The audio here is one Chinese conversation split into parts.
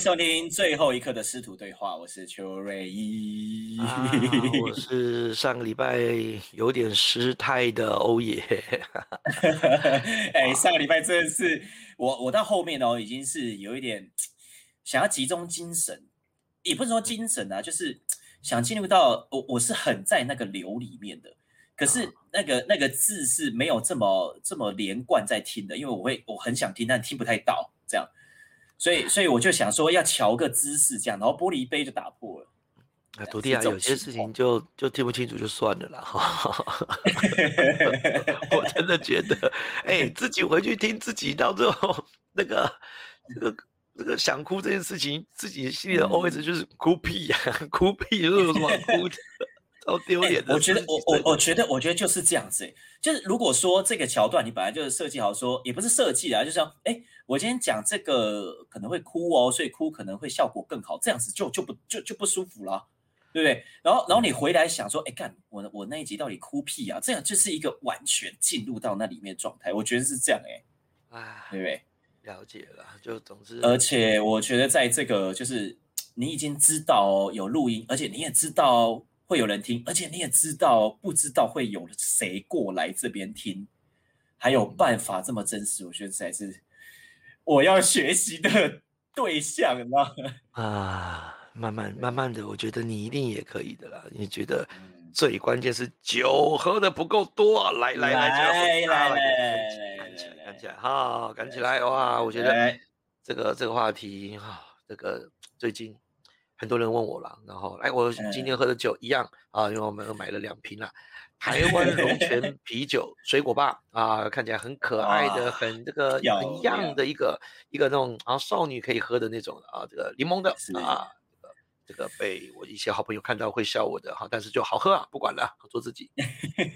迎收听最后一刻的师徒对话，我是邱瑞一，我是上个礼拜有点失态的欧耶。哎，上个礼拜真的是我，我到后面哦，已经是有一点想要集中精神，也不是说精神啊，就是想进入到我，我是很在那个流里面的，可是那个那个字是没有这么这么连贯在听的，因为我会我很想听，但听不太到这样。所以，所以我就想说要调个姿势，这样，然后玻璃杯就打破了。啊，徒弟啊，有些事情就就听不清楚就算了啦。我真的觉得，哎，自己回去听自己，到最后那个那个那个想哭这件事情，自己心里的 OS 就是哭屁呀，哭屁又有什么哭的？超丢脸的。我觉得，我我我觉得，我觉得就是这样子。就是如果说这个桥段你本来就是设计好，说也不是设计啊，就是说，哎，我今天讲这个可能会哭哦，所以哭可能会效果更好，这样子就就不就就不舒服了，对不对？然后然后你回来想说，哎，干我我那一集到底哭屁啊？这样就是一个完全进入到那里面状态，我觉得是这样哎，啊，对不对？了解了，就总之，而且我觉得在这个就是你已经知道有录音，而且你也知道。会有人听，而且你也知道，不知道会有谁过来这边听，还有办法这么真实，我觉得才是我要学习的对象，你知道吗？啊，慢慢慢慢的，我觉得你一定也可以的啦。你觉得最关键是酒喝的不够多，来来来，来来来，赶起来，赶起来，好，赶起来，哇！我觉得这个这个话题哈，这个最近。很多人问我了，然后哎，我今天喝的酒一样啊，因为我们买了两瓶了，台湾龙泉啤酒水果吧啊，看起来很可爱的，很这个很样的一个一个那种啊少女可以喝的那种啊，这个柠檬的啊，这个这个被我一些好朋友看到会笑我的哈，但是就好喝啊，不管了，做自己。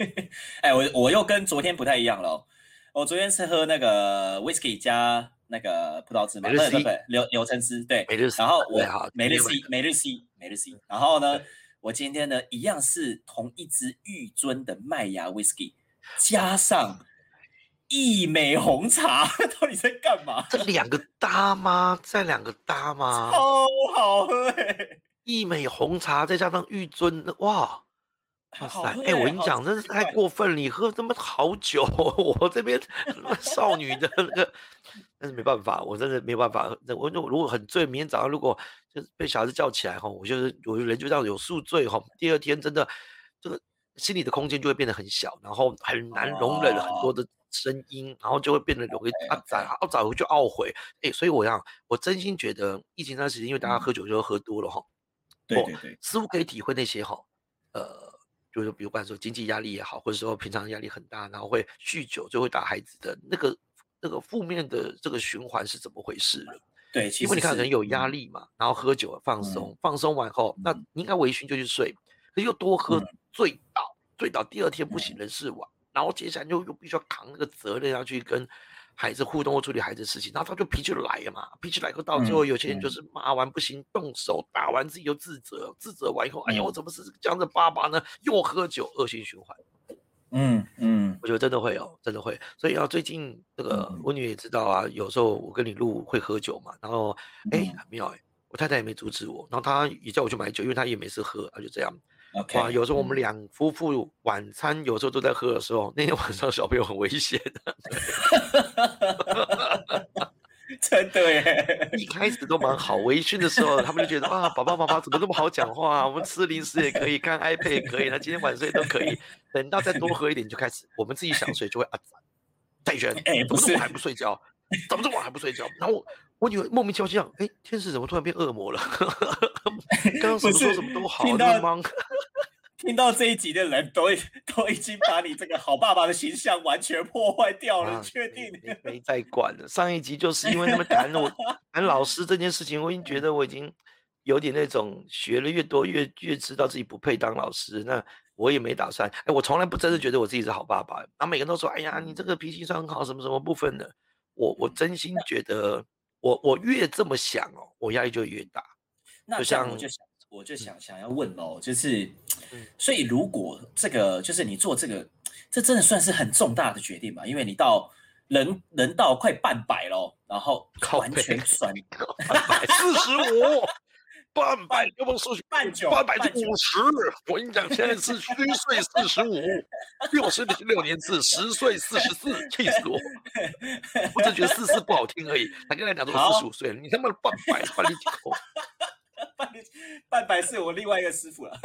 哎，我我又跟昨天不太一样了，我昨天是喝那个 whisky 加。那个葡萄汁嘛，对不对，柳柳橙汁，对，然后我每日 C，每日 C，每日 C，然后呢，我今天呢一样是同一支玉尊的麦芽 whisky，加上益美红茶，到底在干嘛？这两个搭吗？这两个搭吗？超好喝诶！益美红茶再加上玉尊，哇！哇塞！哎，我跟你讲，真是太过分了！你喝这么好酒，我这边少女的那个，但是没办法，我真的没办法。我如果很醉，明天早上如果就是被小孩子叫起来哈，我就是我人就这样有宿醉哈，第二天真的这个心里的空间就会变得很小，然后很难容忍很多的声音，然后就会变得容易啊早啊早回去懊悔。哎，所以我想我真心觉得疫情那段时间，因为大家喝酒就喝多了哈，对对对，似乎可以体会那些哈，呃。就是比如，说经济压力也好，或者说平常压力很大，然后会酗酒，就会打孩子的那个那个负面的这个循环是怎么回事？对，因为你看人有压力嘛，然后喝酒放松，放松完后，那你应该微醺就去睡，可又多喝醉倒，醉倒第二天不省人事晚，然后接下来又又必须要扛那个责任要去跟。孩子互动或处理孩子的事情，然后他就脾气就来了嘛，脾气来后到最后，有些人就是骂完不行，动手打完自己又自责，自责完以后，哎呀，我怎么是这样的爸爸呢？又喝酒，恶性循环。嗯嗯，我觉得真的会哦，真的会。所以啊，最近这个我女也知道啊，有时候我跟你录会喝酒嘛，然后哎很妙哎，我太太也没阻止我，然后她也叫我去买酒，因为她也没事喝，她就这样。哇，有时候我们两夫妇晚餐有时候都在喝的时候，那天晚上小朋友很危险的，真的耶！一开始都蛮好，微醺的时候，他们就觉得啊，爸爸妈妈怎么那么好讲话？我们吃零食也可以，看 iPad 也可以，那今天晚睡都可以。等到再多喝一点，就开始我们自己想睡就会啊，太悬，哎，怎么这么还不睡觉？怎么这么晚还不睡觉？然后我女儿莫名其妙这样，哎，天使怎么突然变恶魔了？刚刚什么说什么都好，听到听到这一集的人都都已经把你这个好爸爸的形象完全破坏掉了，确定没再管了。上一集就是因为他们谈我谈老师这件事情，我已经觉得我已经有点那种学了越多越越知道自己不配当老师。那我也没打算，哎，我从来不真的觉得我自己是好爸爸。然后每个人都说，哎呀，你这个脾气算很好，什么什么部分的。我我真心觉得，我我越这么想哦，我压力就越大。就想，我就想想要问哦，就是，所以如果这个就是你做这个，这真的算是很重大的决定吧？因为你到人人到快半百了，然后完全转四十五。半百，要不数学半九，半百就五十。我跟你讲，现在是虚岁四十五，六十六年次十岁四十四，气死我！我只觉得四四不好听而已。他跟他讲说四十五岁了，你他妈的半百，半你几口？半半百是我另外一个师傅了。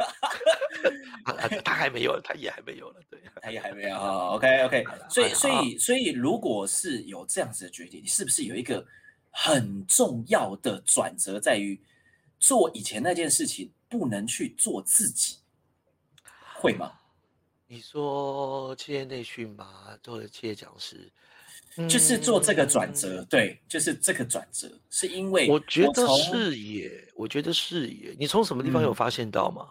他还没有，他也还没有了，对，他也 还没有。OK OK，所以所以所以，如果是有这样子的决定，你是不是有一个很重要的转折在于？做以前那件事情，不能去做自己，会吗？你说企业内训嘛，做了企业讲师，就是做这个转折，对，就是这个转折，是因为我觉得是也，我觉得是也。你从什么地方有发现到吗？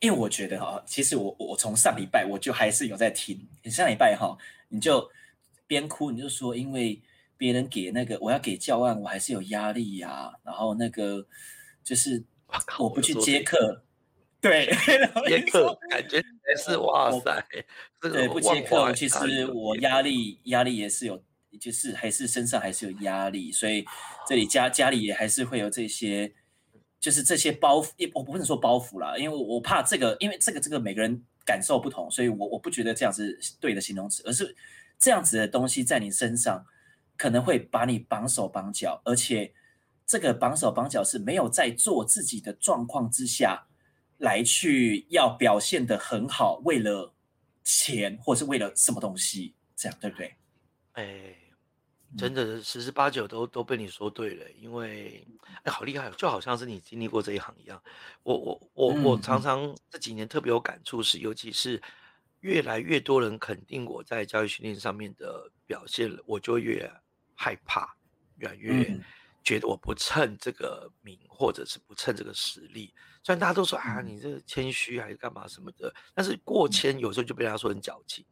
因为我觉得哈，其实我我从上礼拜我就还是有在听，你上礼拜哈，你就边哭，你就说，因为别人给那个我要给教案，我还是有压力呀，然后那个。就是我不去接客，对，接客感觉也是哇塞，对，不接客，其实我压力压力也是有，就是还是身上还是有压力，所以这里家家里也还是会有这些，就是这些包袱，我不能说包袱啦，因为我怕这个，因为这个这个每个人感受不同，所以我我不觉得这样是对的形容词，而是这样子的东西在你身上可能会把你绑手绑脚，而且。这个绑手绑脚是没有在做自己的状况之下来去要表现的很好，为了钱或是为了什么东西，这样对不对？哎，真的十之八九都都被你说对了，因为哎，好厉害，就好像是你经历过这一行一样。我我我我常常这几年特别有感触是，尤其是越来越多人肯定我在教育训练上面的表现了，我就越害怕，越来越。觉得我不称这个名，或者是不称这个实力，虽然大家都说啊，你这谦虚还是干嘛什么的，但是过谦有时候就被人家说很矫情，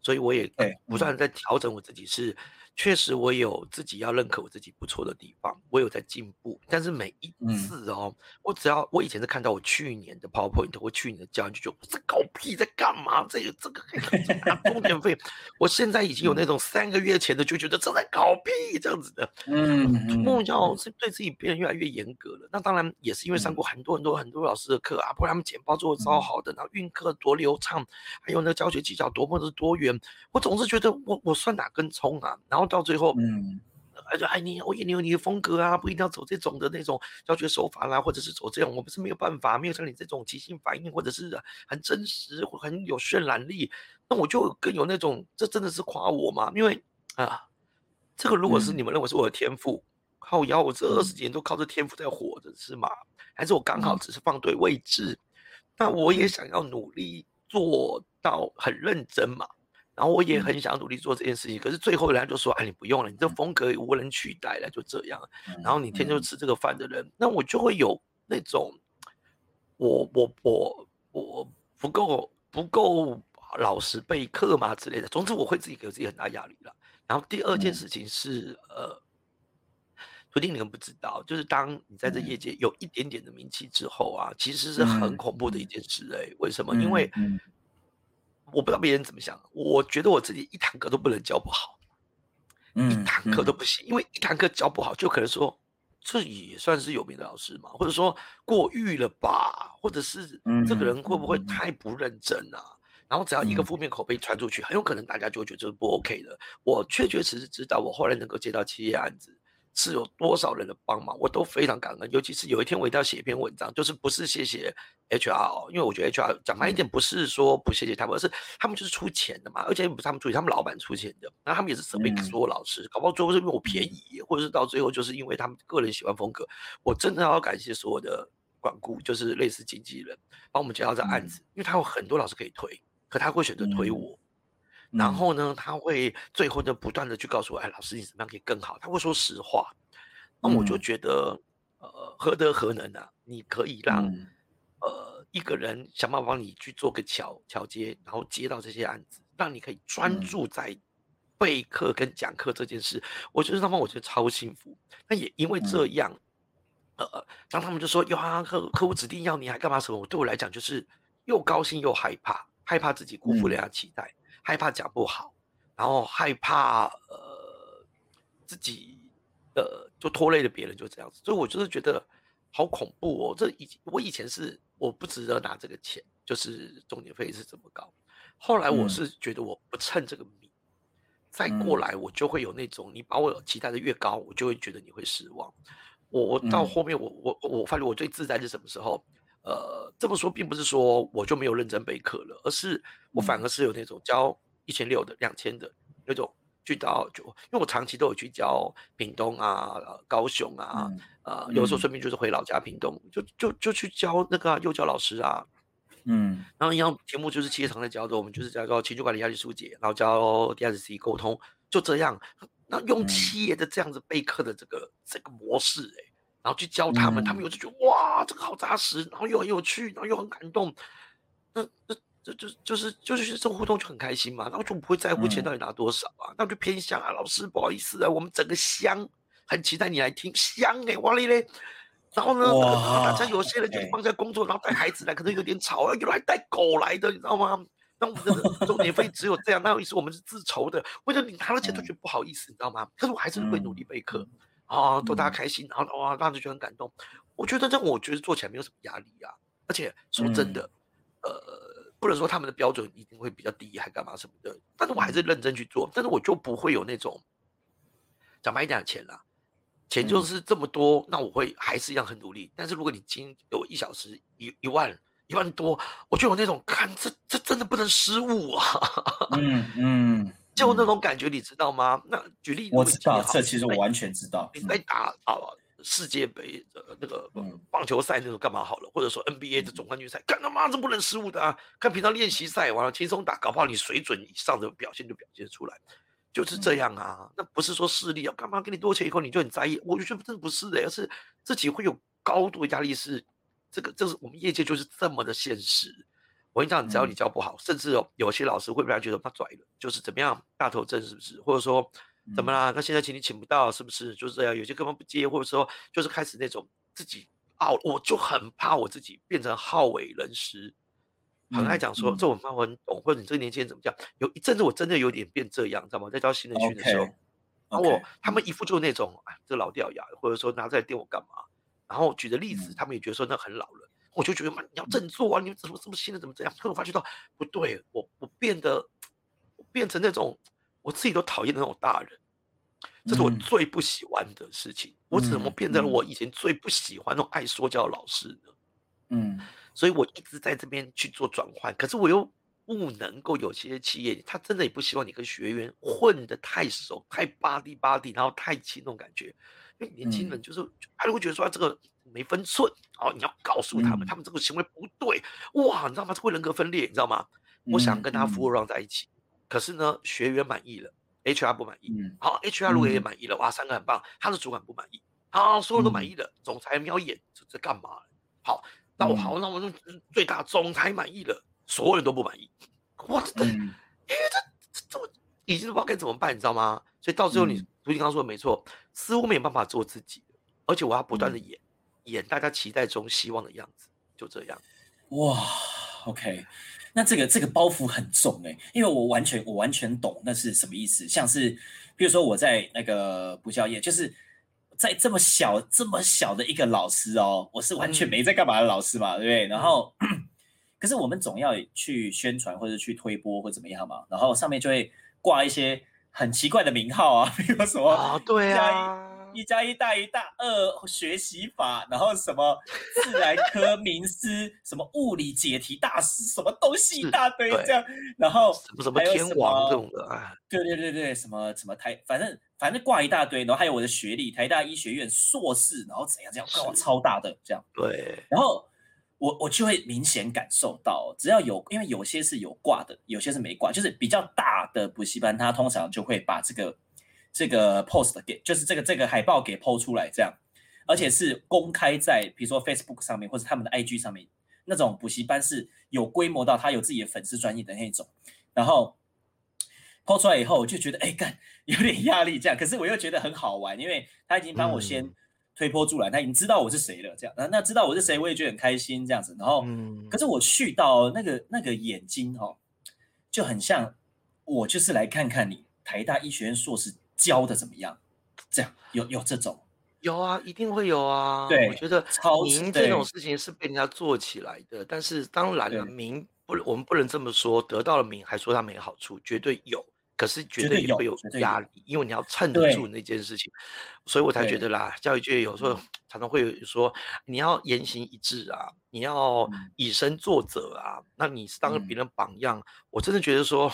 所以我也不断在调整我自己是。确实，我有自己要认可我自己不错的地方，我有在进步。但是每一次哦，我只要我以前是看到我去年的 PowerPoint 或去年的教案，就觉得这搞屁在干嘛？这个这个还充电费？我现在已经有那种三个月前的就觉得这在搞屁这样子的。嗯，梦教是对自己变得越来越严格了。那当然也是因为上过很多很多很多老师的课啊，不然他们简报做的超好的，然后运课多流畅，还有那个教学技巧多么的多元。我总是觉得我我算哪根葱啊？然后。到最后，嗯，哎，就哎，你我也你有你的风格啊，不一定要走这种的那种教学手法啦，或者是走这样，我们是没有办法，没有像你这种即兴反应，或者是很真实，很有渲染力。那我就更有那种，这真的是夸我吗？因为啊，这个如果是你们认为是我的天赋，靠腰，我这二十几年都靠着天赋在活着，是吗？还是我刚好只是放对位置？那我也想要努力做到很认真嘛。然后我也很想努力做这件事情，可是最后人家就说：“哎，你不用了，你这风格无人取代了，就这样。”然后你天天就吃这个饭的人，那我就会有那种，我我我我不够不够老实备课嘛之类的。总之我会自己给自己很大压力了。然后第二件事情是，呃，徒弟你们不知道，就是当你在这业界有一点点的名气之后啊，其实是很恐怖的一件事哎。为什么？因为我不知道别人怎么想，我觉得我自己一堂课都不能教不好，一堂课都不行，因为一堂课教不好，就可能说这也算是有名的老师嘛，或者说过誉了吧，或者是这个人会不会太不认真啊？然后只要一个负面口碑传出去，很有可能大家就会觉得这是不 OK 的。我确确实实知道，我后来能够接到企业案子。是有多少人的帮忙，我都非常感恩。尤其是有一天我一定要写一篇文章，就是不是谢谢 HR，因为我觉得 HR 讲白一点，不是说不谢谢他们，而是他们就是出钱的嘛，而且不是他们出钱，他们老板出钱的。那他们也是责备所有老师，搞不好最后是因为我便宜，或者是到最后就是因为他们个人喜欢风格。我真的要感谢所有的管顾，就是类似经纪人帮我们接到这案子，因为他有很多老师可以推，可他会选择推我。然后呢，他会最后就不断的去告诉我，哎，老师你怎么样可以更好？他会说实话，那我就觉得，呃，何德何能啊？你可以让呃一个人想办法帮你去做个桥桥接，然后接到这些案子，让你可以专注在备课跟讲课这件事。我觉得他们我觉得超幸福。那也因为这样，呃，当他们就说，呀，客客户指定要你，还干嘛什么？我对我来讲就是又高兴又害怕，害怕自己辜负人家期待。害怕讲不好，然后害怕呃自己的就拖累了别人，就这样子。所以我就是觉得好恐怖哦。这以我以前是我不值得拿这个钱，就是中介费是这么高。后来我是觉得我不趁这个米，再过来我就会有那种你把我期待的越高，我就会觉得你会失望。我我到后面我我我发觉我最自在是什么时候？呃，这么说并不是说我就没有认真备课了，而是我反而是有那种教一千六的、两千的那种去到就，因为我长期都有去教屏东啊、高雄啊，呃，有时候顺便就是回老家屏东，就就就去教那个幼教老师啊，嗯，然后一样题目就是企业常在教的，我们就是教教情绪管理、压力疏解，然后教 DSC 沟通，就这样，那用企业的这样子备课的这个这个模式，哎。然后去教他们，他们有就觉得哇，这个好扎实，然后又很有趣，然后又很感动。那那这就就是就是这种互动就很开心嘛，然后就不会在乎钱到底拿多少啊，那就偏向啊，老师不好意思啊，我们整个乡很期待你来听乡哎，哇嘞嘞。然后呢，大家有些人就是放在工作，然后带孩子来，可能有点吵啊，有来带狗来的，你知道吗？那我们的中年费只有这样，那有意思，我们是自筹的，为了你拿了钱都觉得不好意思，你知道吗？可是我还是会努力备课。啊，逗大家开心，然后哇，大家就觉得很感动。我觉得这我觉得做起来没有什么压力啊。而且说真的，呃，不能说他们的标准一定会比较低，还干嘛什么的。但是我还是认真去做，但是我就不会有那种讲白一点的钱啦，钱就是这么多，那我会还是一样很努力。但是如果你今有一小时一一万一万多，我就有那种看这这真的不能失误啊。嗯嗯。就那种感觉，你知道吗？那举例，我知道，这其实我完全知道。你在打啊世界杯的那个棒球赛那种干嘛好了，或者说 NBA 的总冠军赛，干他妈这不能失误的啊！看平常练习赛，完了轻松打，搞不好你水准以上的表现就表现出来，就是这样啊。那不是说势力要干嘛给你多钱以后你就很在意，我就觉得真的不是的，而是自己会有高度的压力，是这个，这是我们业界就是这么的现实。我跟你讲，只要你教不好，甚至有有些老师会被他觉得他拽了，就是怎么样大头症是不是？或者说怎么啦？那现在请你请不到，是不是？就是这样，有些根本不接，或者说就是开始那种自己啊，我就很怕我自己变成好为人师，很爱讲说这我妈我很懂，或者你这个年轻人怎么讲？有一阵子我真的有点变这样，知道吗？在教新人训的时候，然后我他们一副就是那种哎，这老掉牙，或者说拿这来电我干嘛？然后举的例子，他们也觉得说那很老了。我就觉得嘛，你要振作啊！你们怎么这么现在，怎么这样？可我发觉到不对，我我变得变成那种我自己都讨厌的那种大人，这是我最不喜欢的事情。我怎么变成了我以前最不喜欢那种爱说教的老师呢？嗯，所以我一直在这边去做转换，可是我又不能够有些企业，他真的也不希望你跟学员混得太熟、太巴蒂巴蒂，然后太亲那种感觉。因为年轻人就是他就会觉得说这个。没分寸，哦，你要告诉他们，他们这个行为不对，哇，你知道吗？这会人格分裂，你知道吗？我想跟他服务让在一起，可是呢，学员满意了，HR 不满意，好，HR 如果也满意了，哇，三个很棒，他的主管不满意，好，所有人都满意了，总裁瞄眼，这这干嘛？好，那我好，那我就最大总裁满意了，所有人都不满意，哇，这，哎，这这这已经不知道该怎么办，你知道吗？所以到最后，你涂金刚说的没错，似乎没有办法做自己，而且我要不断的演。演大家期待中希望的样子，就这样。哇，OK，那这个这个包袱很重哎，因为我完全我完全懂那是什么意思。像是比如说我在那个补教业，就是在这么小这么小的一个老师哦，我是完全没在干嘛的老师嘛，对不对？然后，可是我们总要去宣传或者去推波或怎么样嘛，然后上面就会挂一些很奇怪的名号啊，比如什么啊，对啊。一加一大于大二学习法，然后什么自然科名师，什么物理解题大师，什么东西一大堆这样，然后什么什么天王这种的啊，对对对对，什么什么台，反正反正挂一大堆，然后还有我的学历，台大医学院硕士，然后怎样这样，哇，超大的这样，对，然后我我就会明显感受到，只要有，因为有些是有挂的，有些是没挂，就是比较大的补习班，它通常就会把这个。这个 post 给就是这个这个海报给 PO 出来这样，而且是公开在比如说 Facebook 上面或者他们的 IG 上面，那种补习班是有规模到他有自己的粉丝专业的那种，然后 PO 出来以后我就觉得哎干有点压力这样，可是我又觉得很好玩，因为他已经帮我先推波助澜，他已经知道我是谁了这样，那那知道我是谁我也觉得很开心这样子，然后可是我去到那个那个眼睛哦就很像。我就是来看看你台大医学院硕士教的怎么样，这样有有这种。有啊，一定会有啊。对我觉得超名对这种事情是被人家做起来的，但是当然了，名不，我们不能这么说，得到了名还说它没好处，绝对有，可是绝绝对也会有压力，因为你要撑得住那件事情，所以我才觉得啦，教育界有时候嗯常常会有说，你要言行一致啊，你要嗯。以身作则啊，那你是当嗯。别人榜样，我真的觉得说，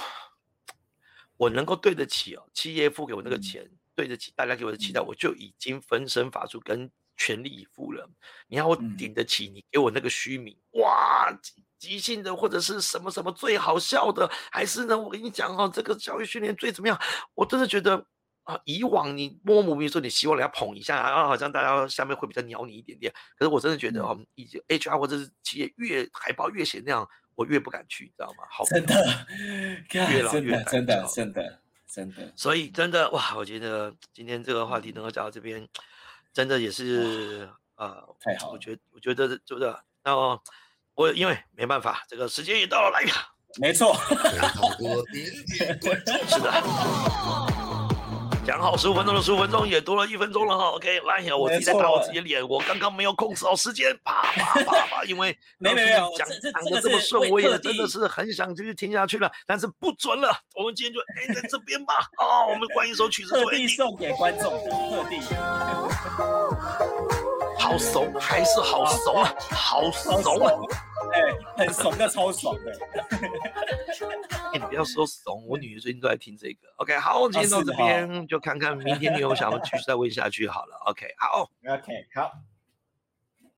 我能够对得起哦，企业付给我那个嗯钱，对得起大家给我的期待，嗯我就已经分身乏术跟全力以赴了。你要我嗯顶得起你给我那个虚名，哇，即即兴的或者是什么什么最好笑的，还是呢？我跟你讲哦，这个教育训练最怎么样？我真的觉得。啊，以往你默默无名说你希望人家捧一下，啊好像大家下面会比较鸟你一点点。可是我真的觉得哦，以及 HR 或者是企业越海报越写那样，我越不敢去，你知道吗？好 真的，越老越胆真的真的真的真的，所以真的哇，我觉得今天这个话题能够讲到这边，真的也是呃，太好了我觉得我觉得就是，那么我因为没办法，这个时间也到了，来呀，没错，好多点点关注，是的。讲好十五分钟的十五分钟也多了一分钟了哈，OK，来呀，我自己在打我自己的脸，我刚刚没有控制好时间，啪啪啪啪，因为没没没有讲讲这个是的这么顺，我也真的是很想继续听下去了，但是不准了，我们今天就哎在这边吧，哦，我们换一首曲子特做地。送给观众的，特地好怂，还是好怂啊，好超怂啊！爽，哎，很怂的，超爽的，哎，你不要说怂，我女儿最近都在听这个。OK，好，今天到这边就看看明天你有想要继续再问下去好了。OK，好。OK，好。